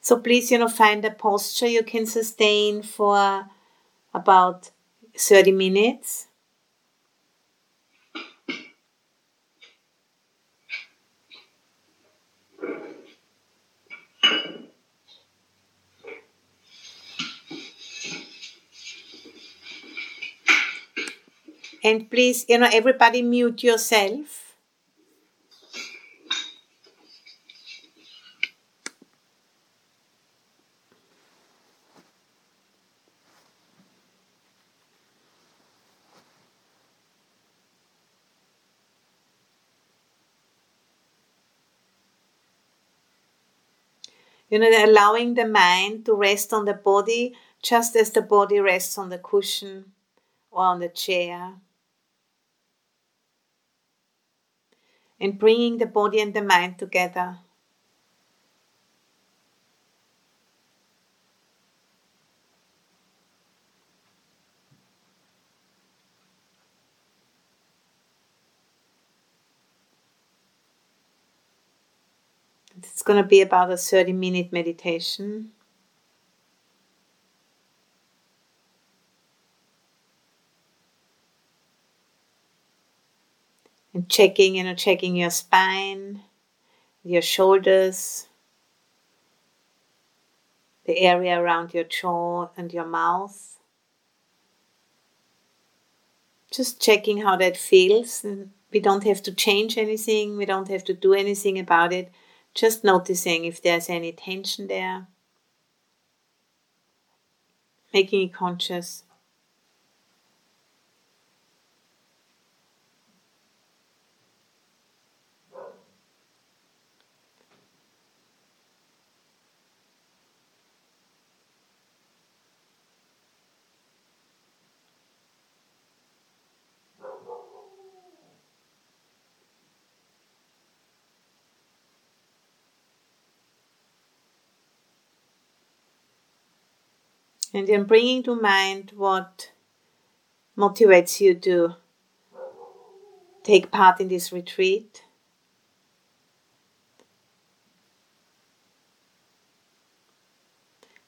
So please, you know, find a posture you can sustain for about 30 minutes. And please, you know, everybody mute yourself. You know, allowing the mind to rest on the body just as the body rests on the cushion or on the chair. And bringing the body and the mind together. It's going to be about a 30 minute meditation. And checking, you know, checking your spine, your shoulders, the area around your jaw and your mouth. Just checking how that feels. And we don't have to change anything, we don't have to do anything about it just noticing if there's any tension there, making it conscious. And then bringing to mind what motivates you to take part in this retreat.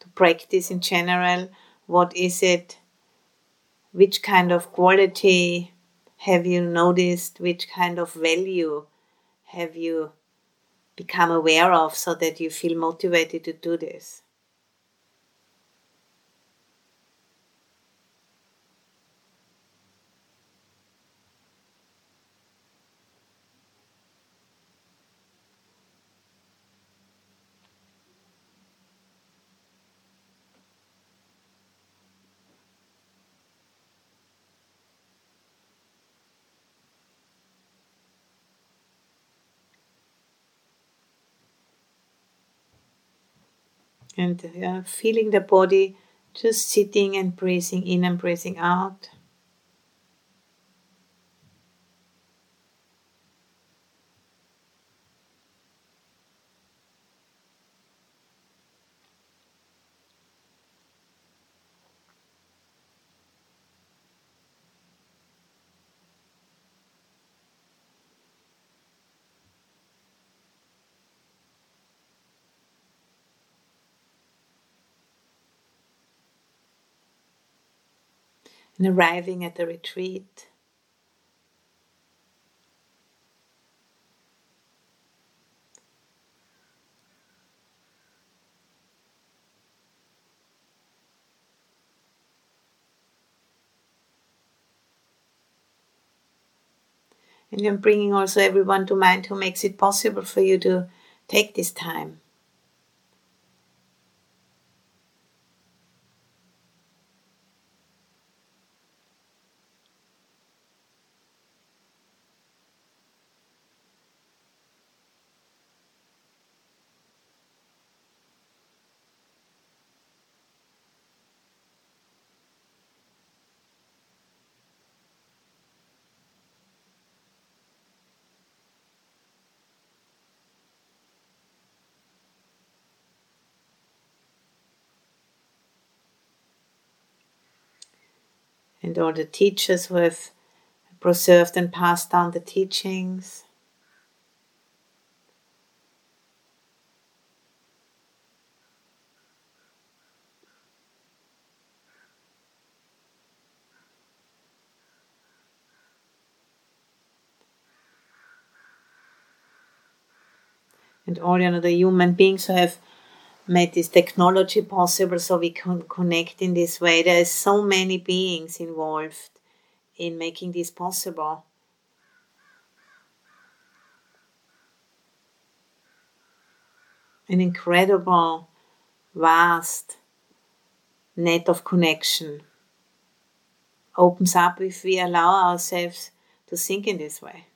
To practice in general, what is it? Which kind of quality have you noticed? Which kind of value have you become aware of so that you feel motivated to do this? And uh, feeling the body just sitting and breathing in and breathing out. And arriving at the retreat. And you're bringing also everyone to mind who makes it possible for you to take this time. and all the teachers who have preserved and passed down the teachings. and all the other human beings who have made this technology possible so we can connect in this way. There is so many beings involved in making this possible. An incredible, vast net of connection opens up if we allow ourselves to think in this way.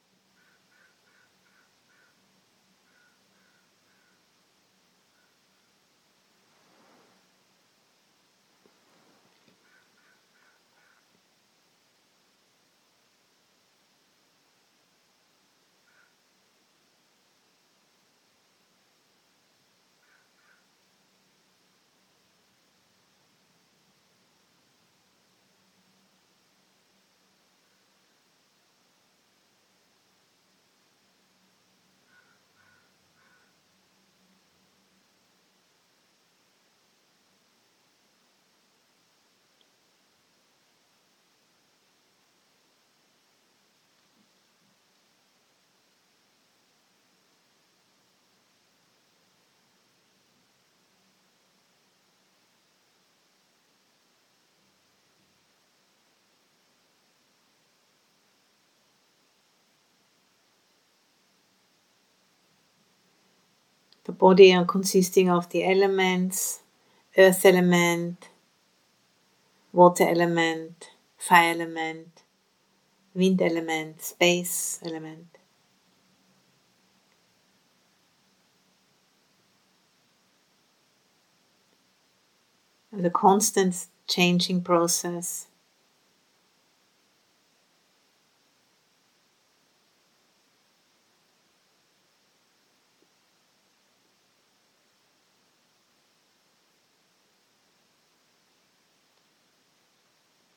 The body consisting of the elements earth element, water element, fire element, wind element, space element. The constant changing process.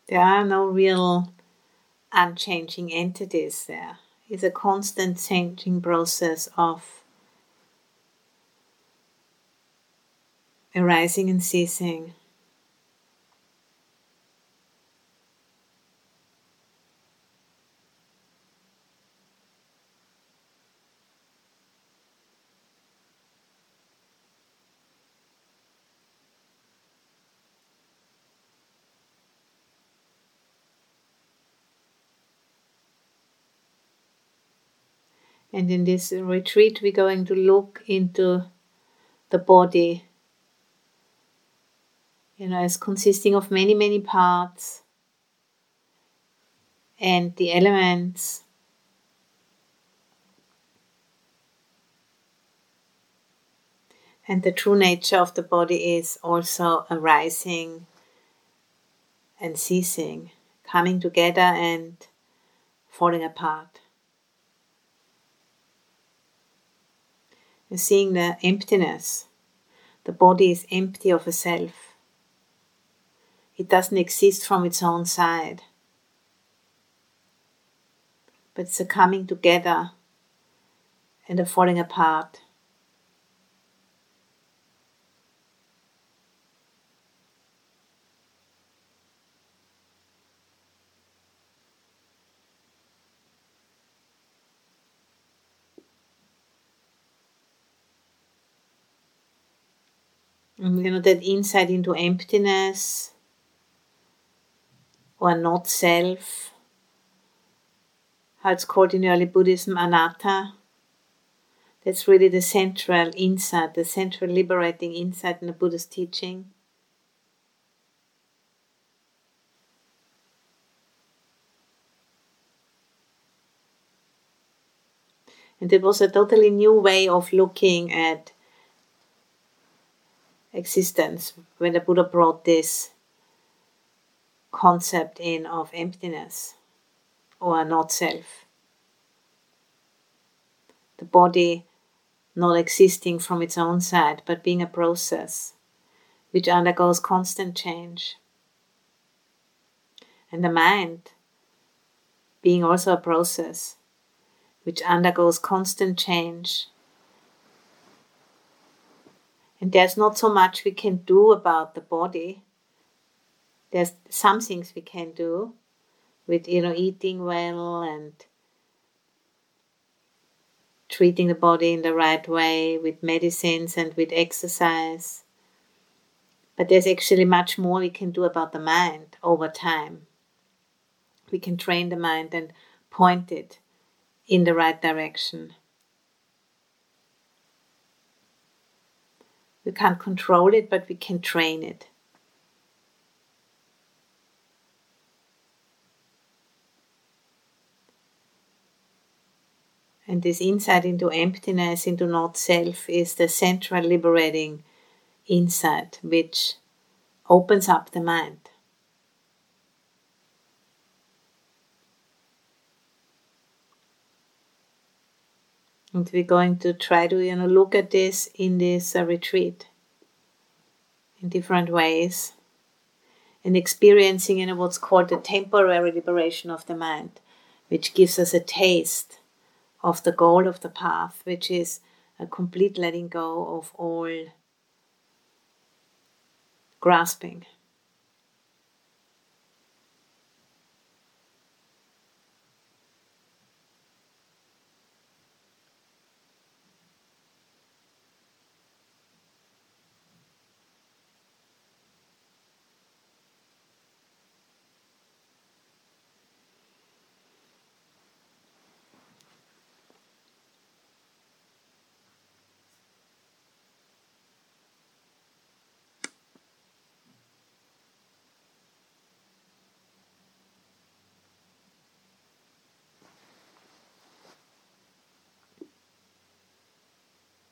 There are no real unchanging entities there. It's a constant changing process of arising and ceasing. And in this retreat, we're going to look into the body, you know, as consisting of many, many parts and the elements. And the true nature of the body is also arising and ceasing, coming together and falling apart. You're seeing the emptiness. The body is empty of a self. It doesn't exist from its own side. But it's a coming together and a falling apart. Mm-hmm. you know, that insight into emptiness or not self, how it's called in early Buddhism, anatta. That's really the central insight, the central liberating insight in the Buddha's teaching. And it was a totally new way of looking at existence when the Buddha brought this concept in of emptiness or not self. The body not existing from its own side, but being a process which undergoes constant change. And the mind being also a process which undergoes constant change and there's not so much we can do about the body. There's some things we can do with, you know, eating well and treating the body in the right way with medicines and with exercise. But there's actually much more we can do about the mind over time. We can train the mind and point it in the right direction. We can't control it, but we can train it. And this insight into emptiness, into not self, is the central liberating insight which opens up the mind. And we're going to try to you know, look at this in this uh, retreat in different ways and experiencing you know, what's called the temporary liberation of the mind, which gives us a taste of the goal of the path, which is a complete letting go of all grasping.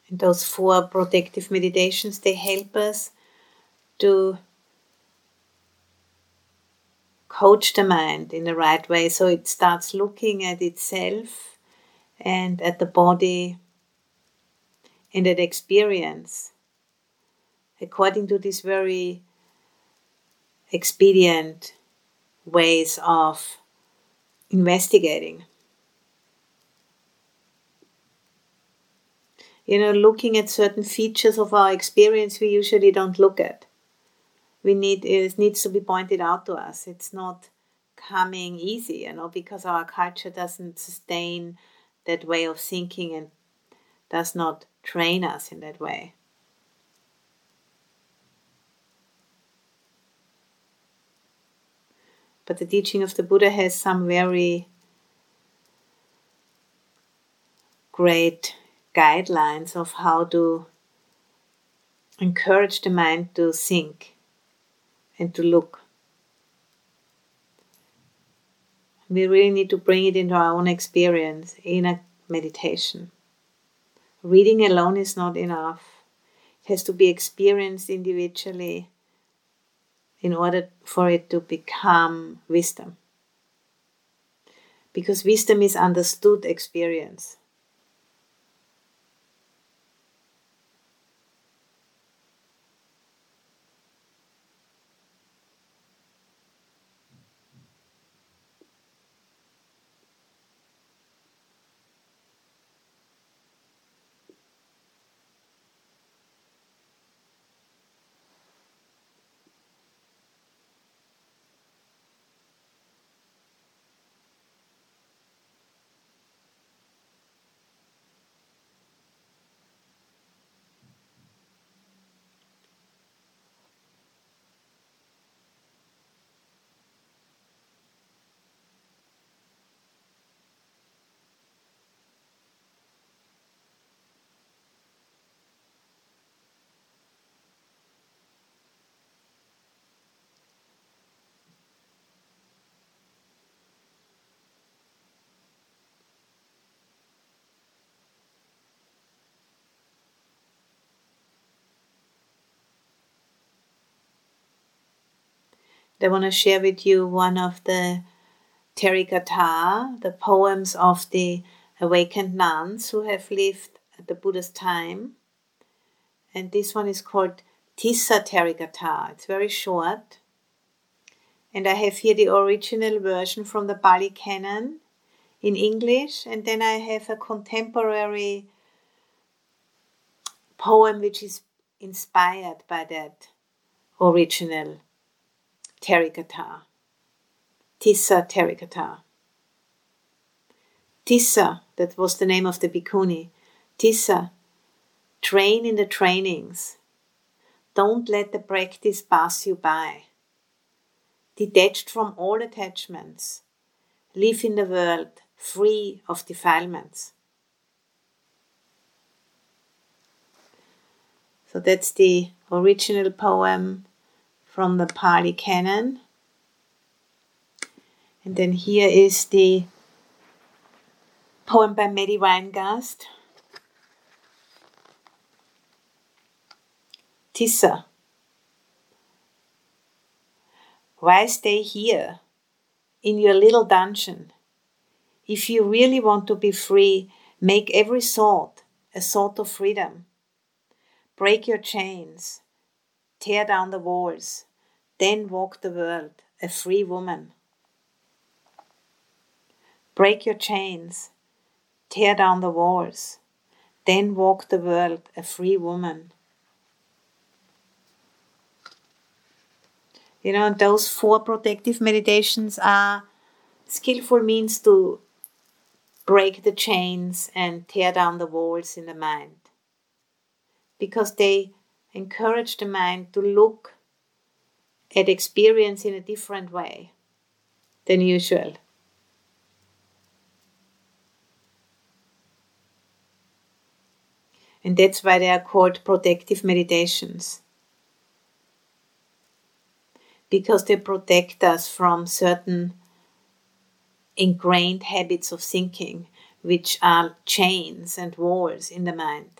And those four protective meditations, they help us to coach the mind in the right way so it starts looking at itself and at the body and at experience according to these very expedient ways of investigating. You know, looking at certain features of our experience we usually don't look at. We need it needs to be pointed out to us. It's not coming easy, you know, because our culture doesn't sustain that way of thinking and does not train us in that way. But the teaching of the Buddha has some very great guidelines of how to encourage the mind to think and to look. We really need to bring it into our own experience in a meditation. Reading alone is not enough. It has to be experienced individually in order for it to become wisdom. Because wisdom is understood experience. I want to share with you one of the Therigatha, the poems of the awakened nuns who have lived at the Buddha's time. And this one is called Tissa Therigatha. It's very short. And I have here the original version from the Pali Canon in English, and then I have a contemporary poem which is inspired by that original Therigatha. Tissa Therigatha. Tissa, that was the name of the bhikkhuni, Tissa, train in the trainings. Don't let the practice pass you by. Detached from all attachments, live in the world free of defilements. So that's the original poem from the Pali Canon. And then here is the poem by Matty Weingast. Tissa. Why stay here in your little dungeon? If you really want to be free, make every thought a thought of freedom. Break your chains, tear down the walls, then walk the world a free woman. Break your chains, tear down the walls, then walk the world a free woman. You know, those four protective meditations are skillful means to break the chains and tear down the walls in the mind. Because they encourage the mind to look at experience in a different way than usual. And that's why they are called protective meditations because they protect us from certain ingrained habits of thinking, which are chains and walls in the mind.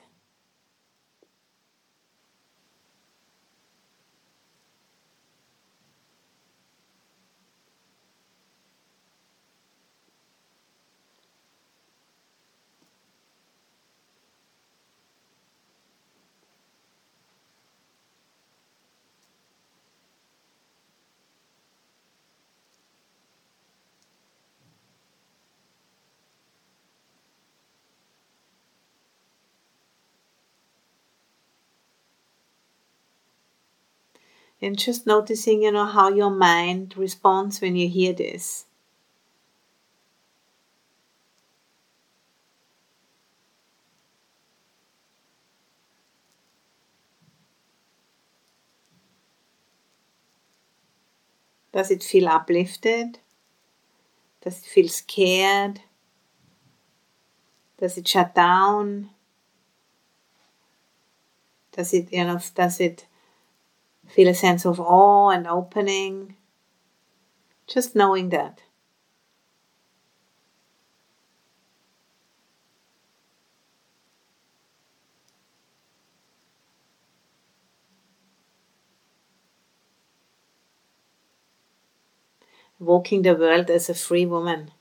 And just noticing, you know, how your mind responds when you hear this. Does it feel uplifted? Does it feel scared? Does it shut down? Does it, you know, does it Feel a sense of awe and opening. Just knowing that. Walking the world as a free woman.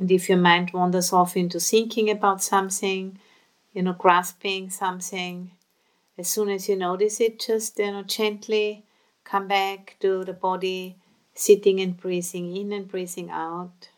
And if your mind wanders off into thinking about something, you know, grasping something, as soon as you notice it, just, you know, gently come back to the body, sitting and breathing in and breathing out.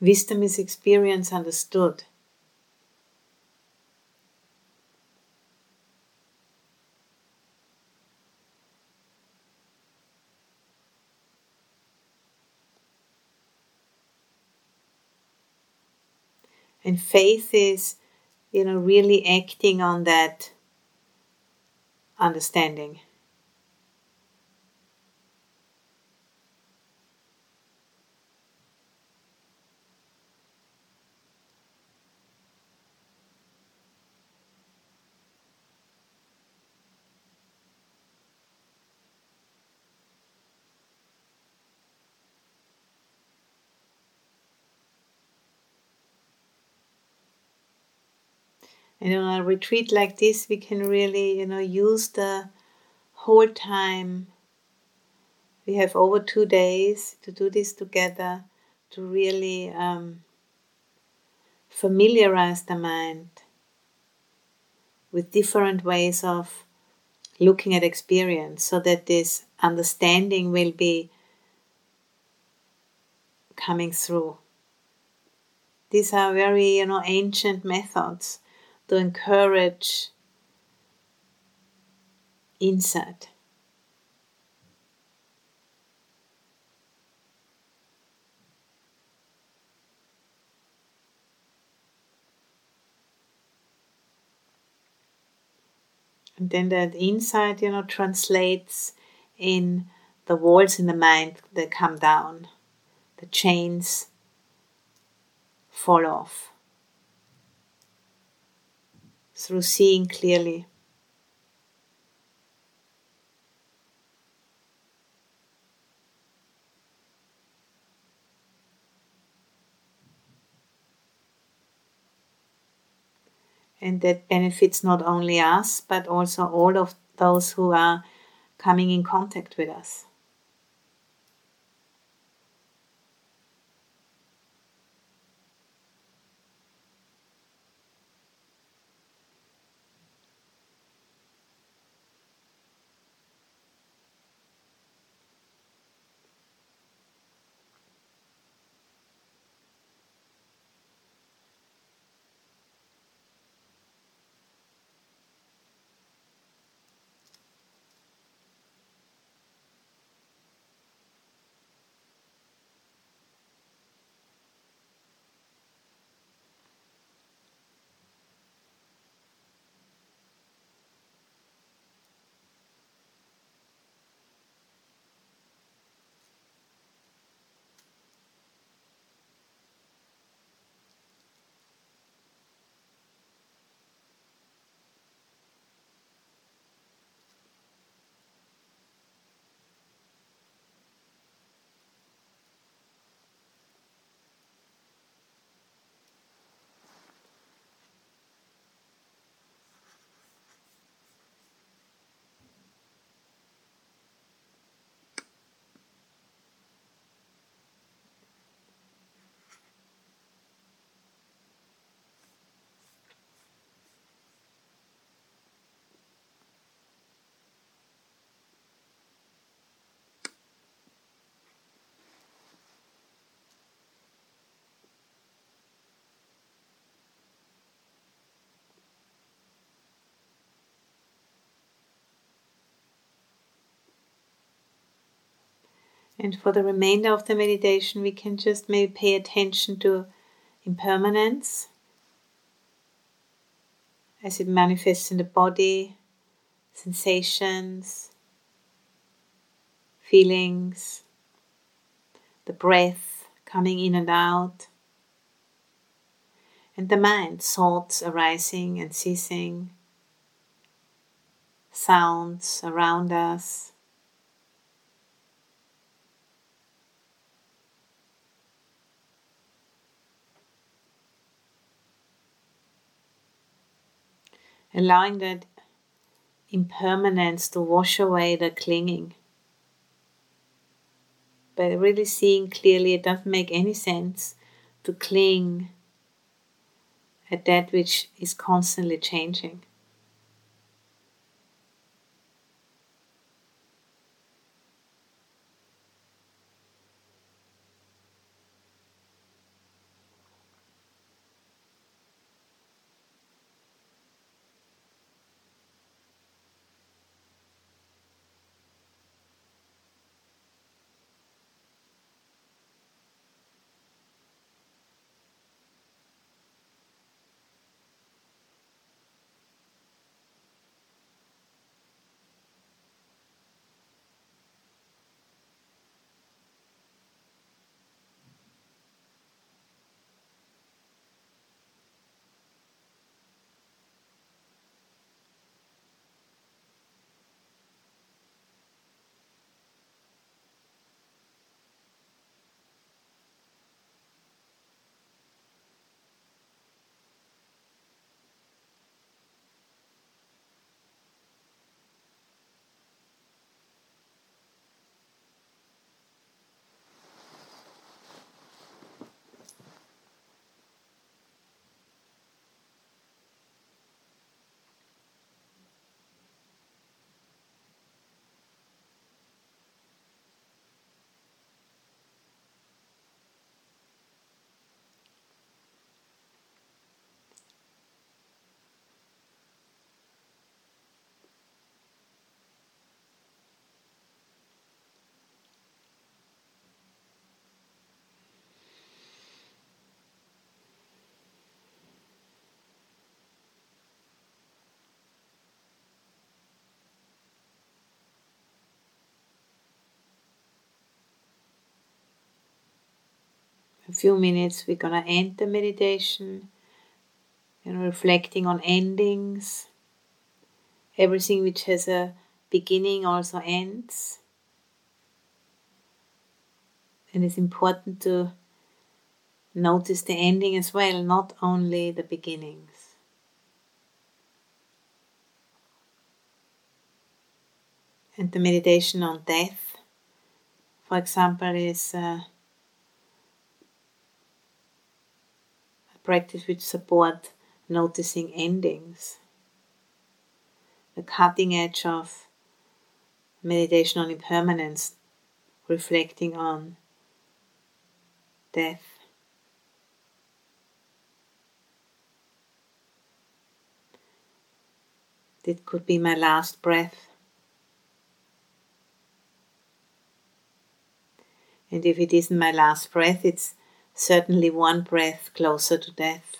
Wisdom is experience understood. And faith is, you know, really acting on that understanding. And on a retreat like this, we can really, you know, use the whole time. We have over two days to do this together to really um, familiarize the mind with different ways of looking at experience so that this understanding will be coming through. These are very, you know, ancient methods to encourage insight. And then that insight, you know, translates in the walls in the mind that come down, the chains fall off through seeing clearly. And that benefits not only us, but also all of those who are coming in contact with us. And for the remainder of the meditation, we can just maybe pay attention to impermanence as it manifests in the body, sensations, feelings, the breath coming in and out, and the mind, thoughts arising and ceasing, sounds around us. Allowing that impermanence to wash away the clinging. But really seeing clearly, it doesn't make any sense to cling at that which is constantly changing. Few minutes, we're gonna end the meditation and reflecting on endings. Everything which has a beginning also ends. And it's important to notice the ending as well, not only the beginnings. And the meditation on death, for example, is uh, practice which support noticing endings. The cutting edge of meditation on impermanence, reflecting on death. It could be my last breath. And if it isn't my last breath, it's certainly one breath closer to death.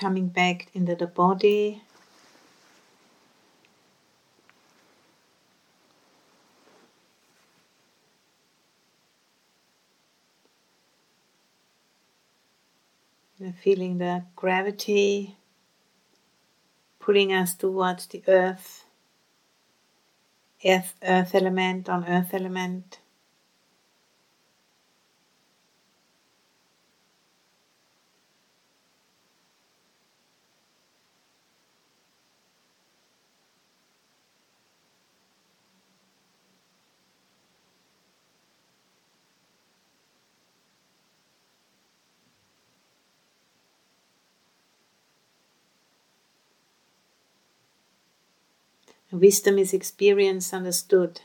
Coming back into the body. feeling the gravity pulling us towards the earth, earth, earth element on earth element. Wisdom is experience understood.